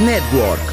Network.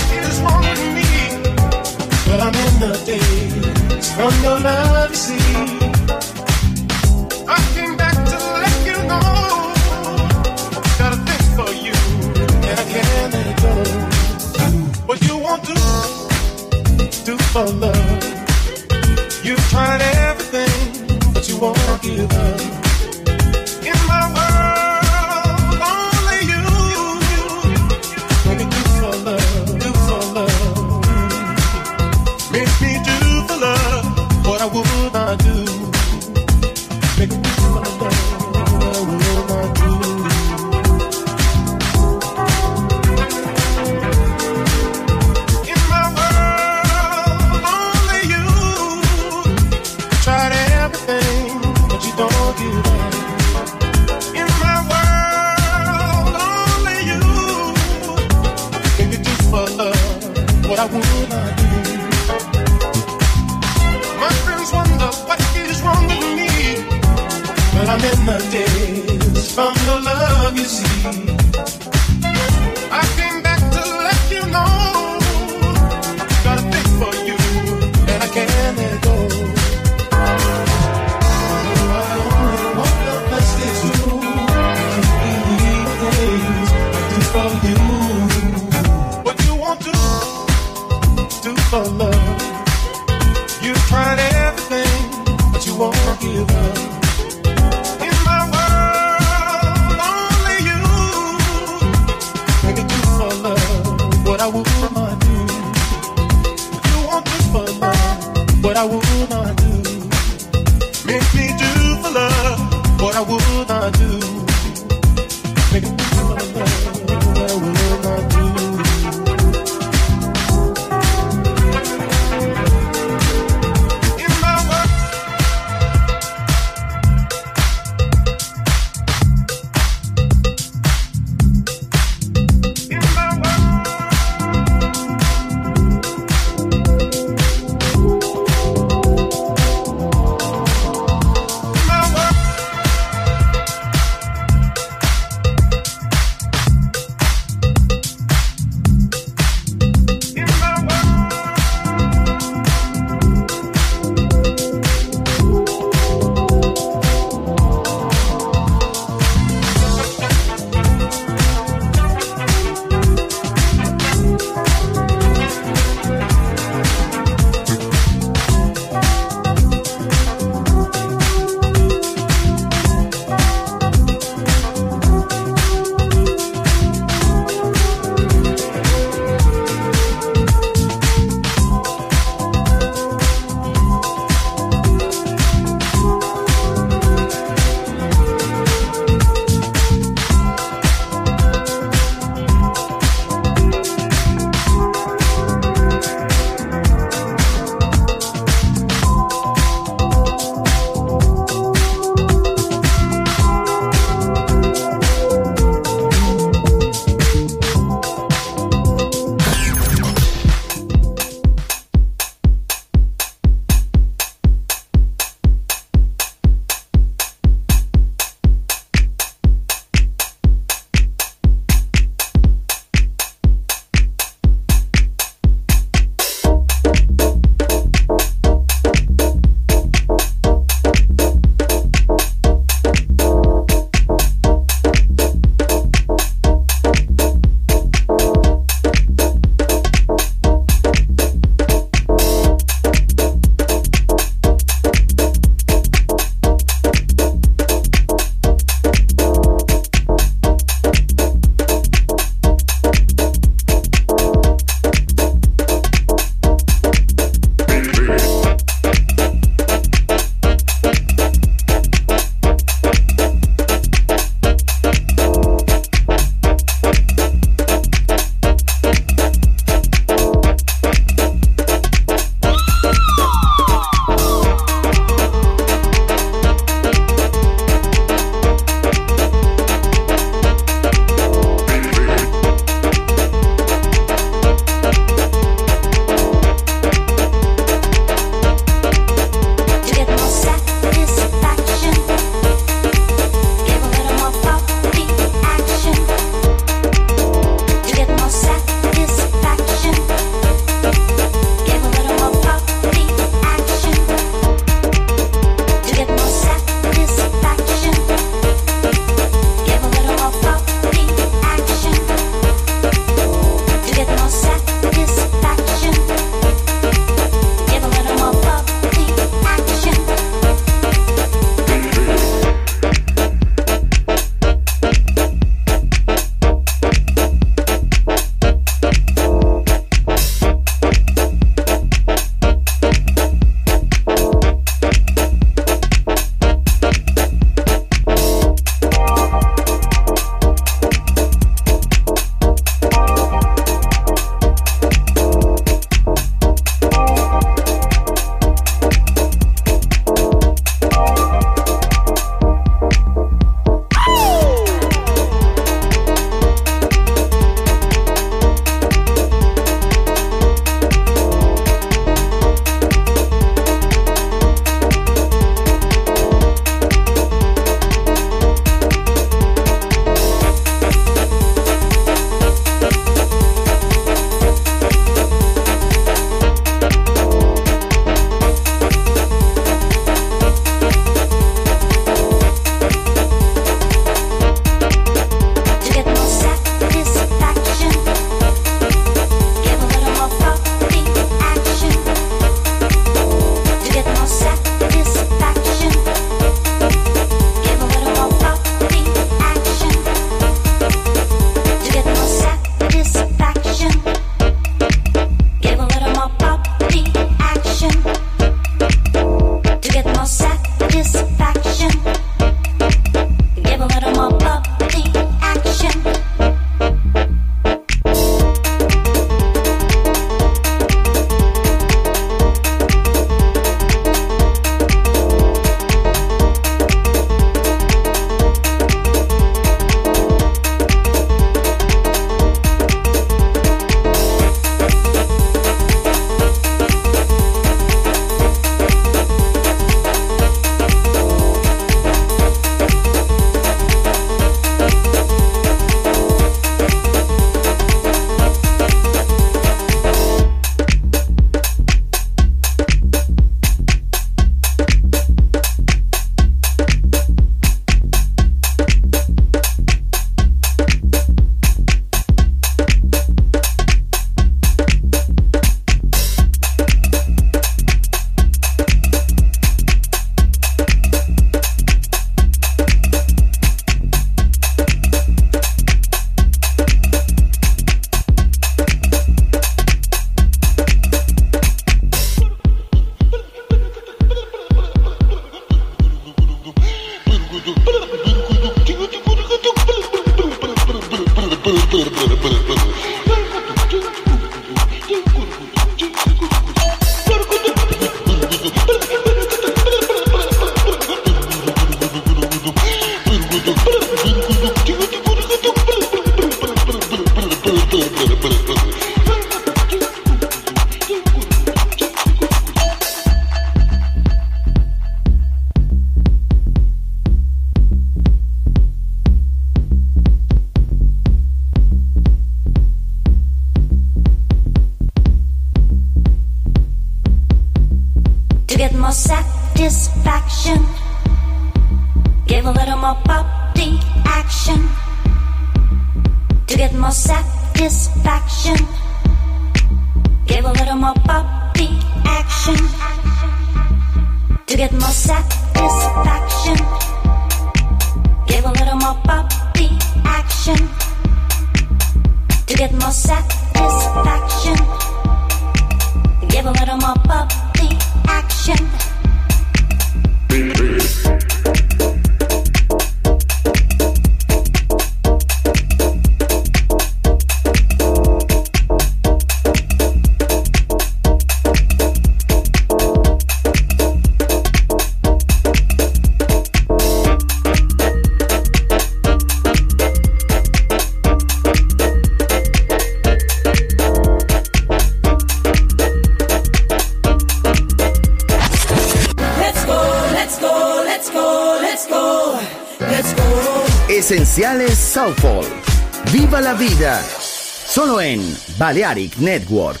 Balearic Network.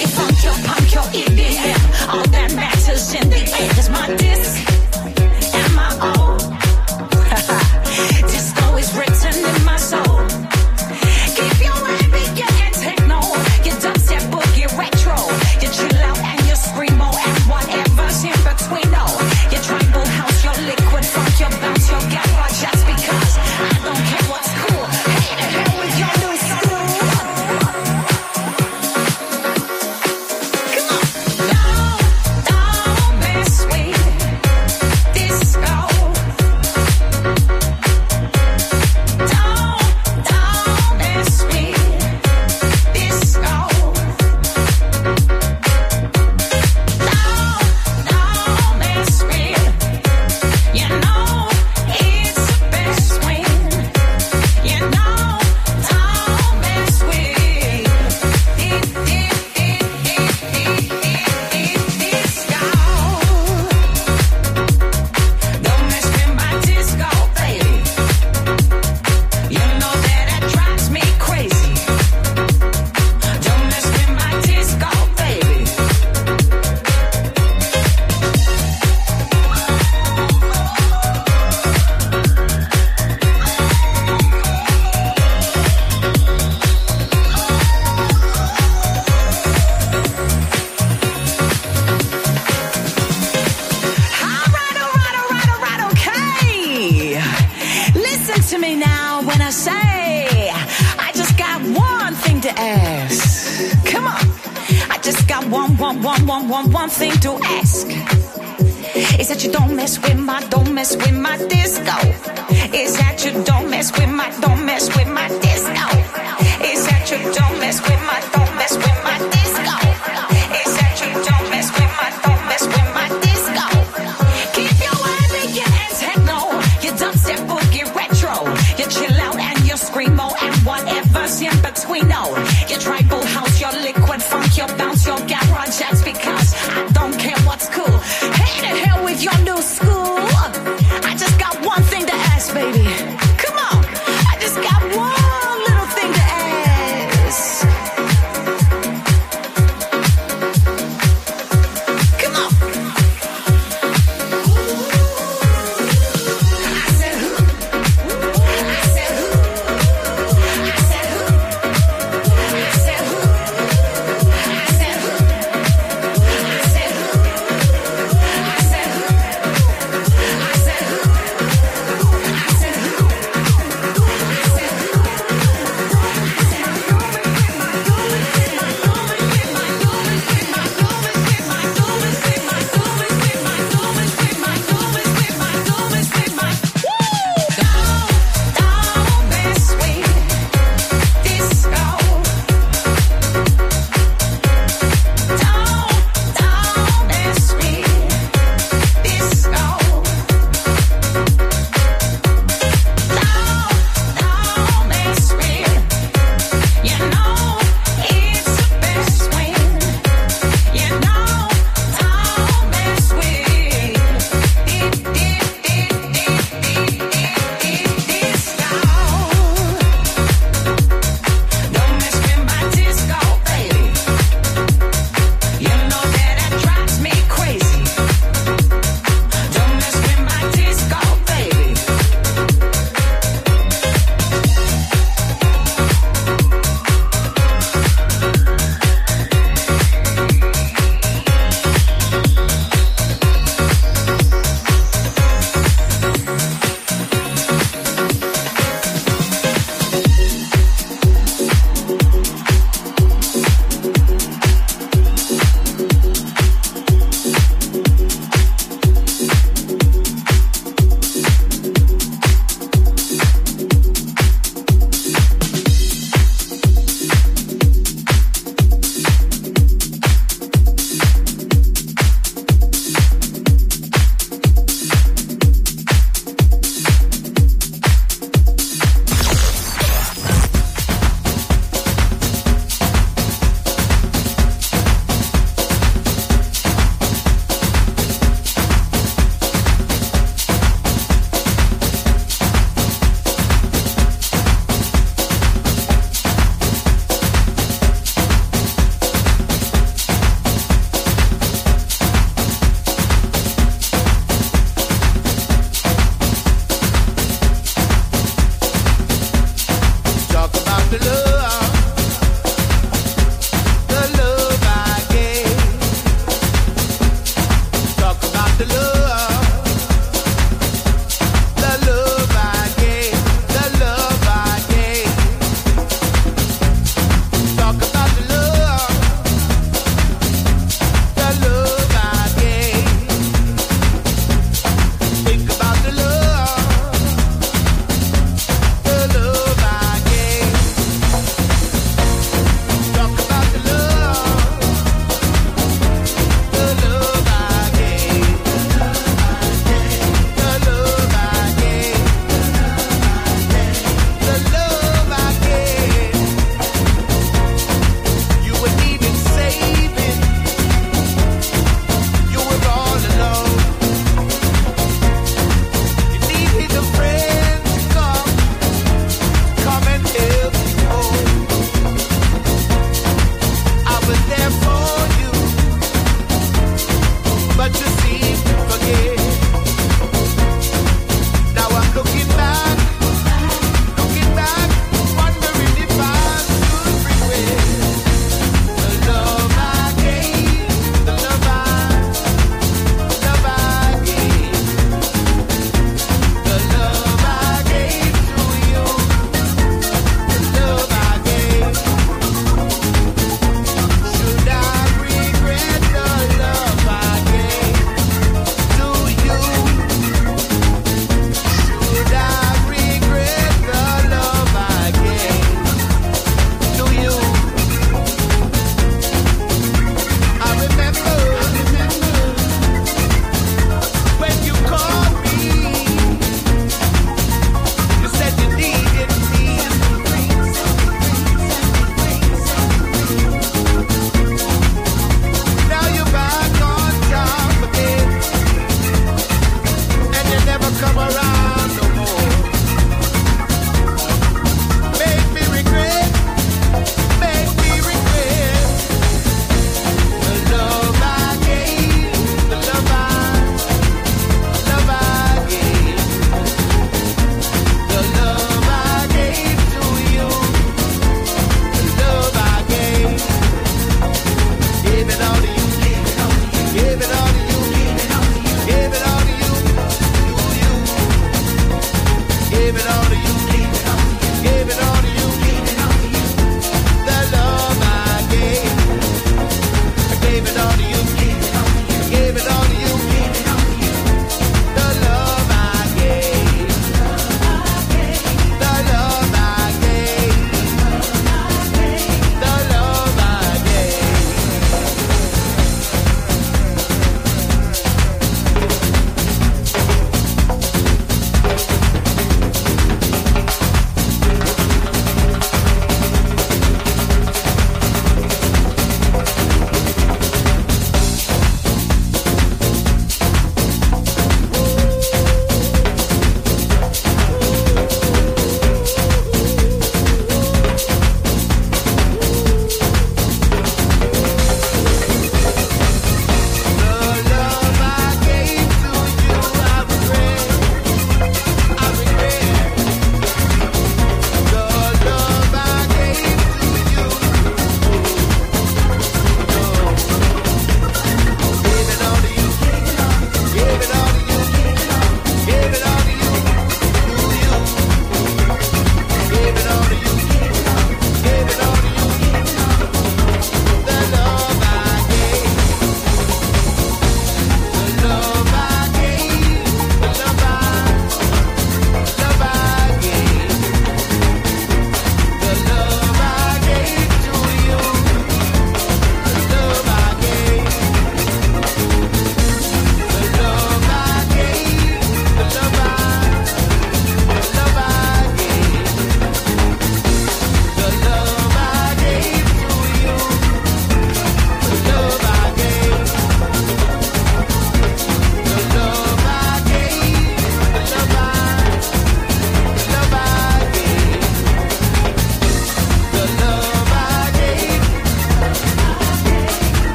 It's on your, punk your, EDM. All that matters in the end is my disc.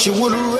she would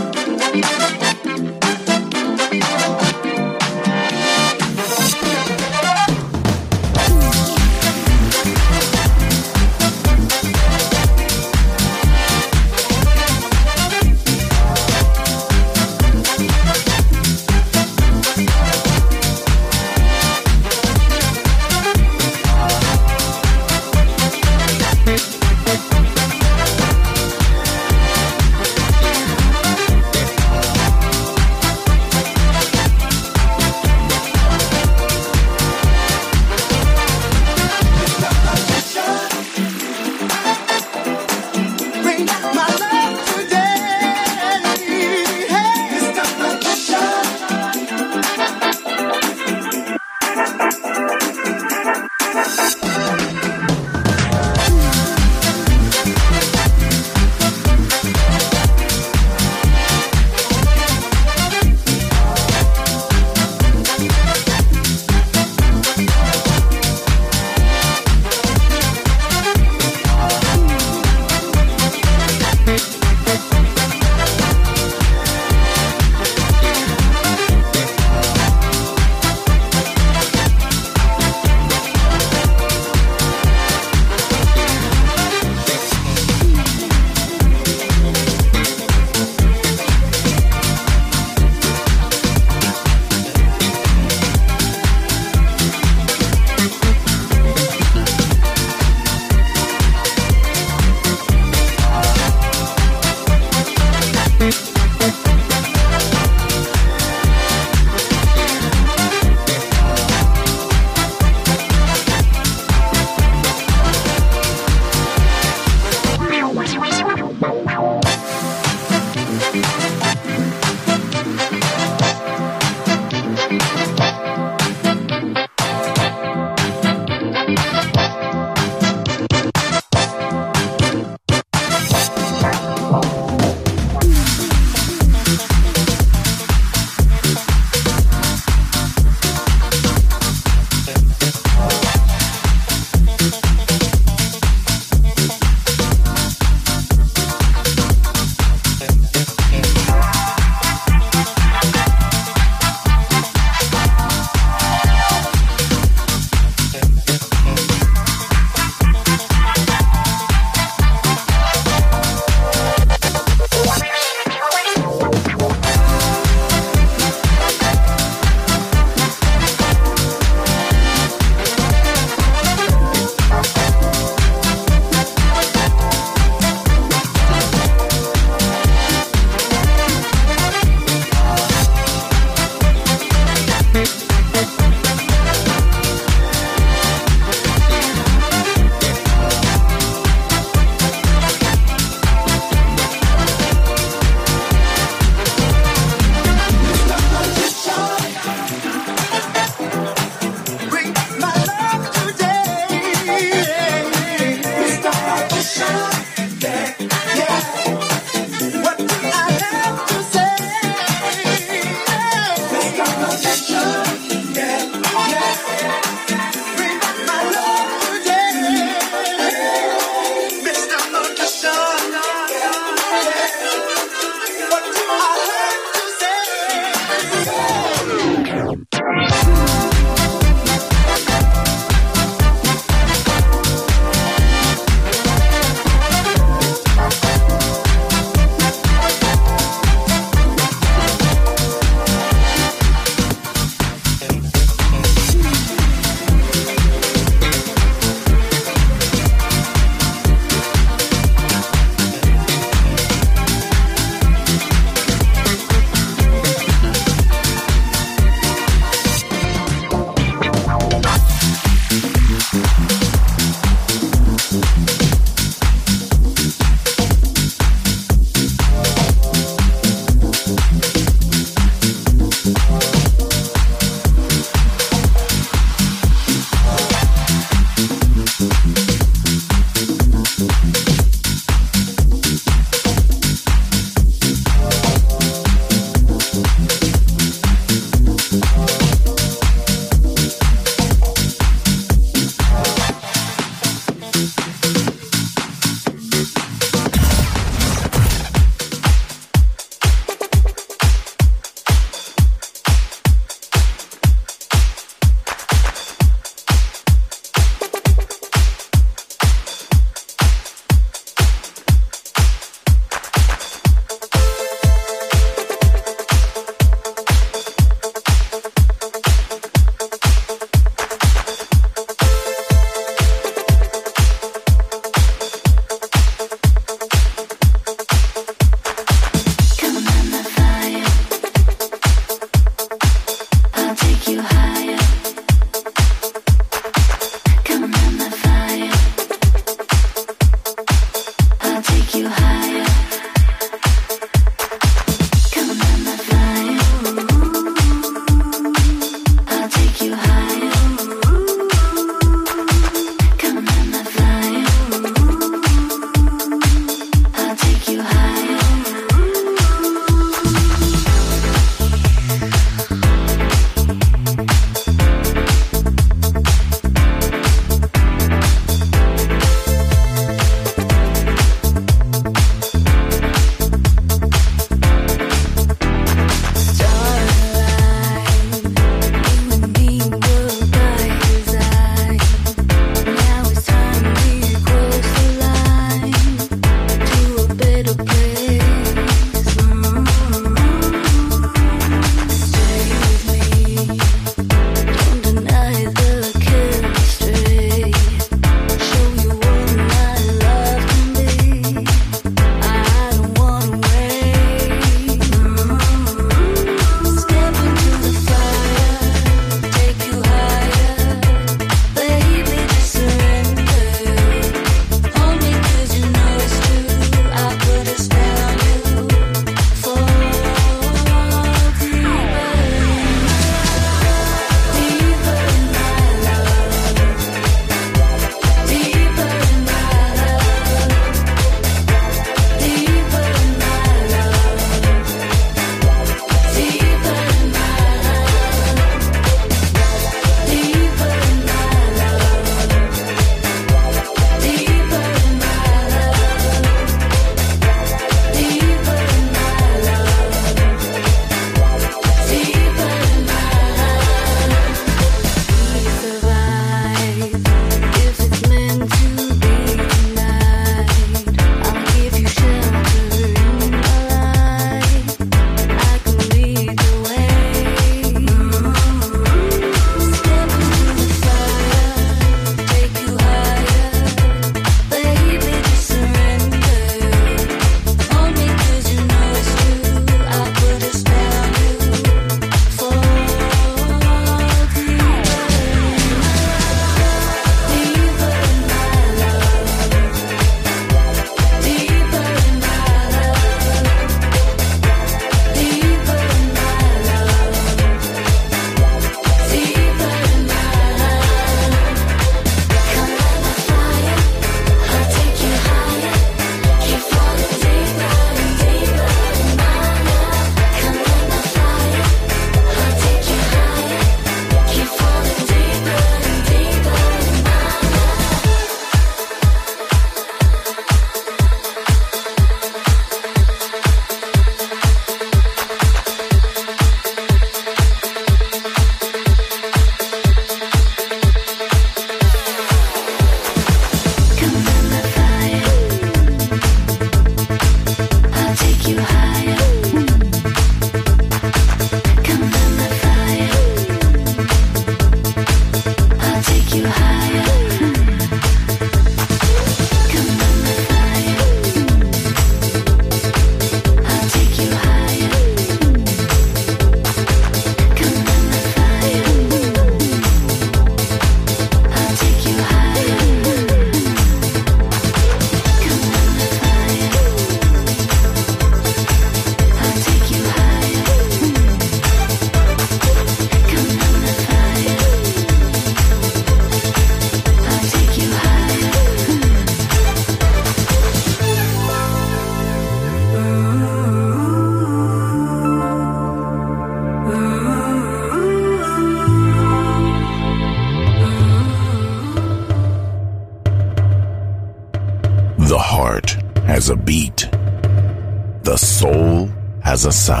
casa.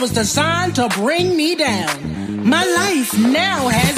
was designed to bring me down. My life now has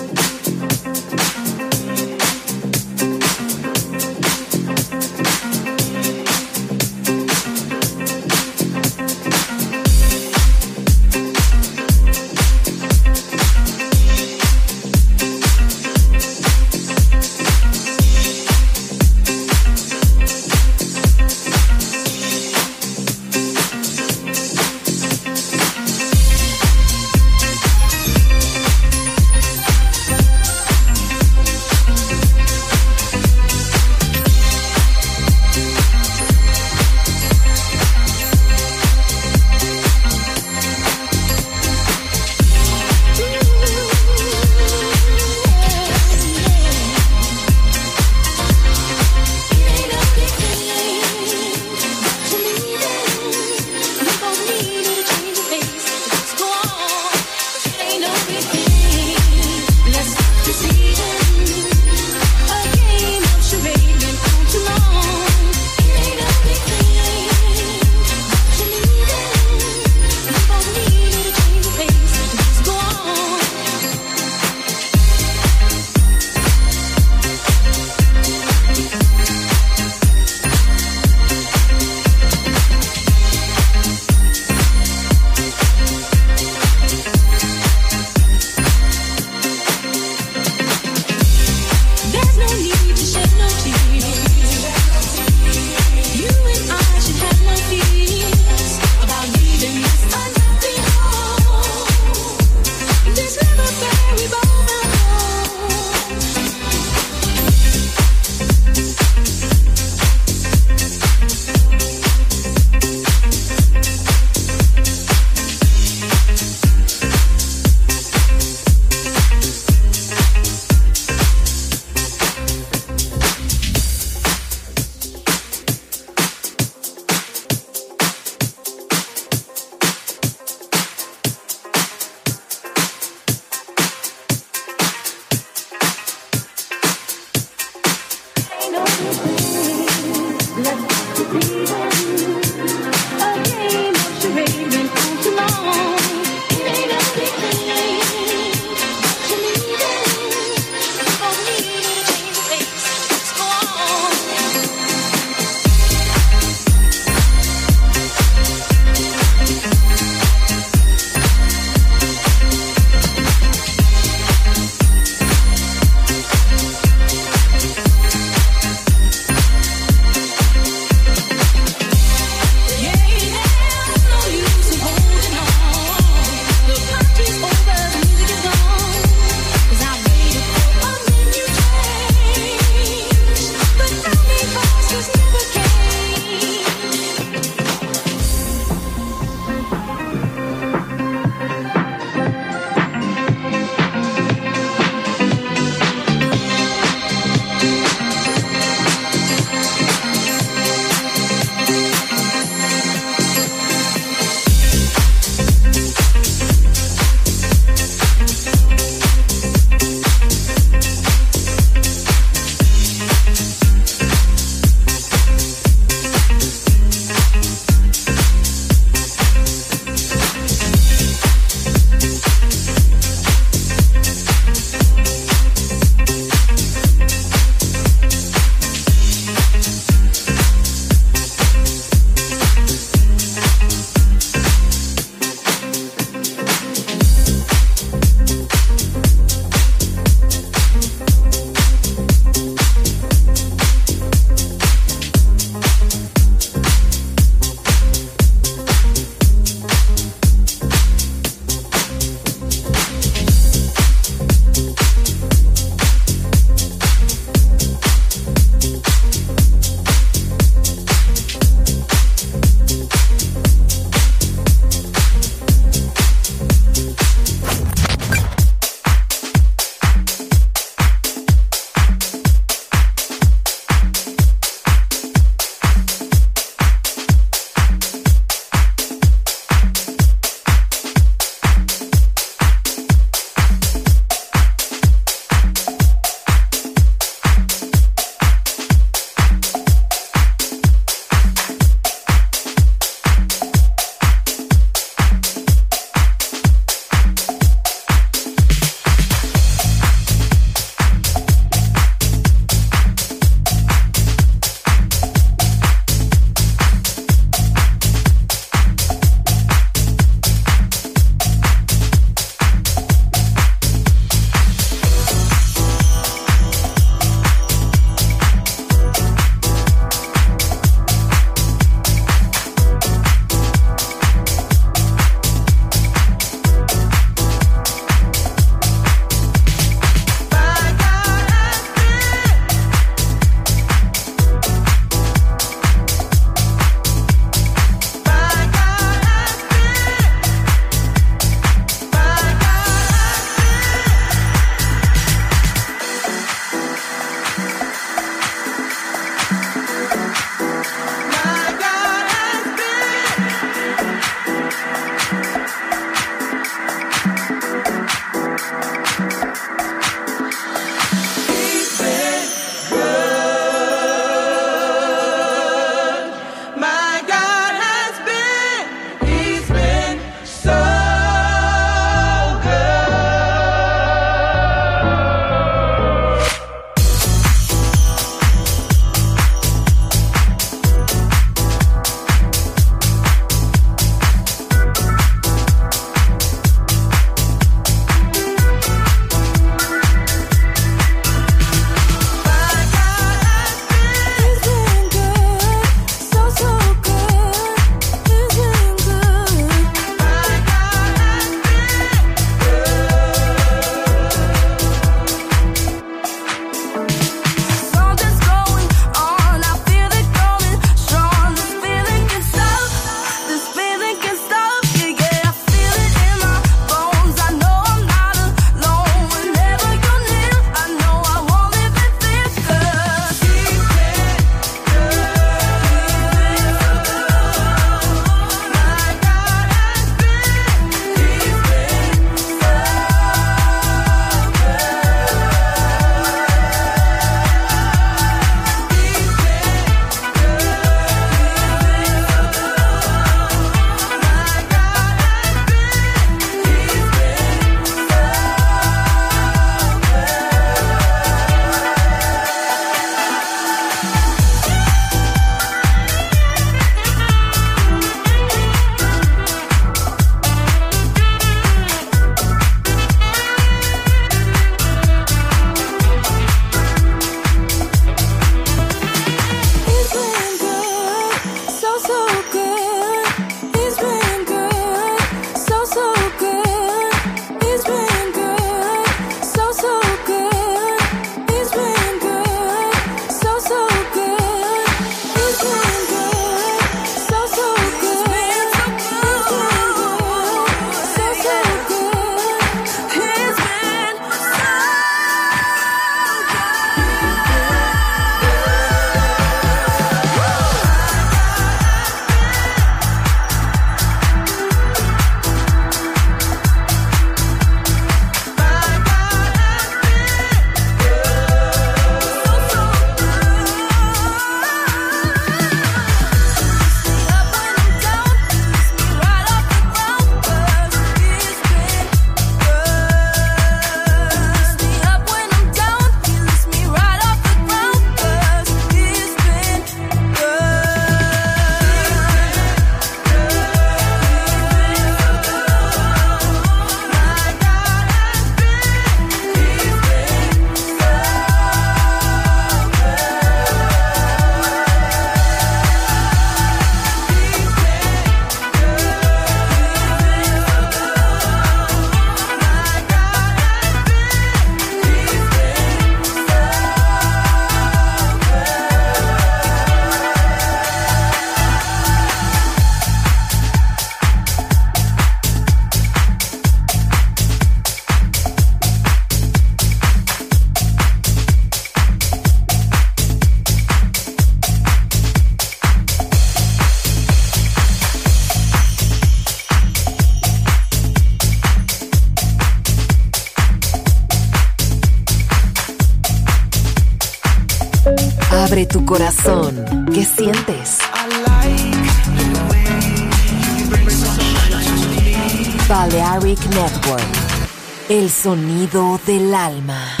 Sonido del alma.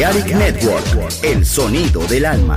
Balearic Network, el sonido del alma.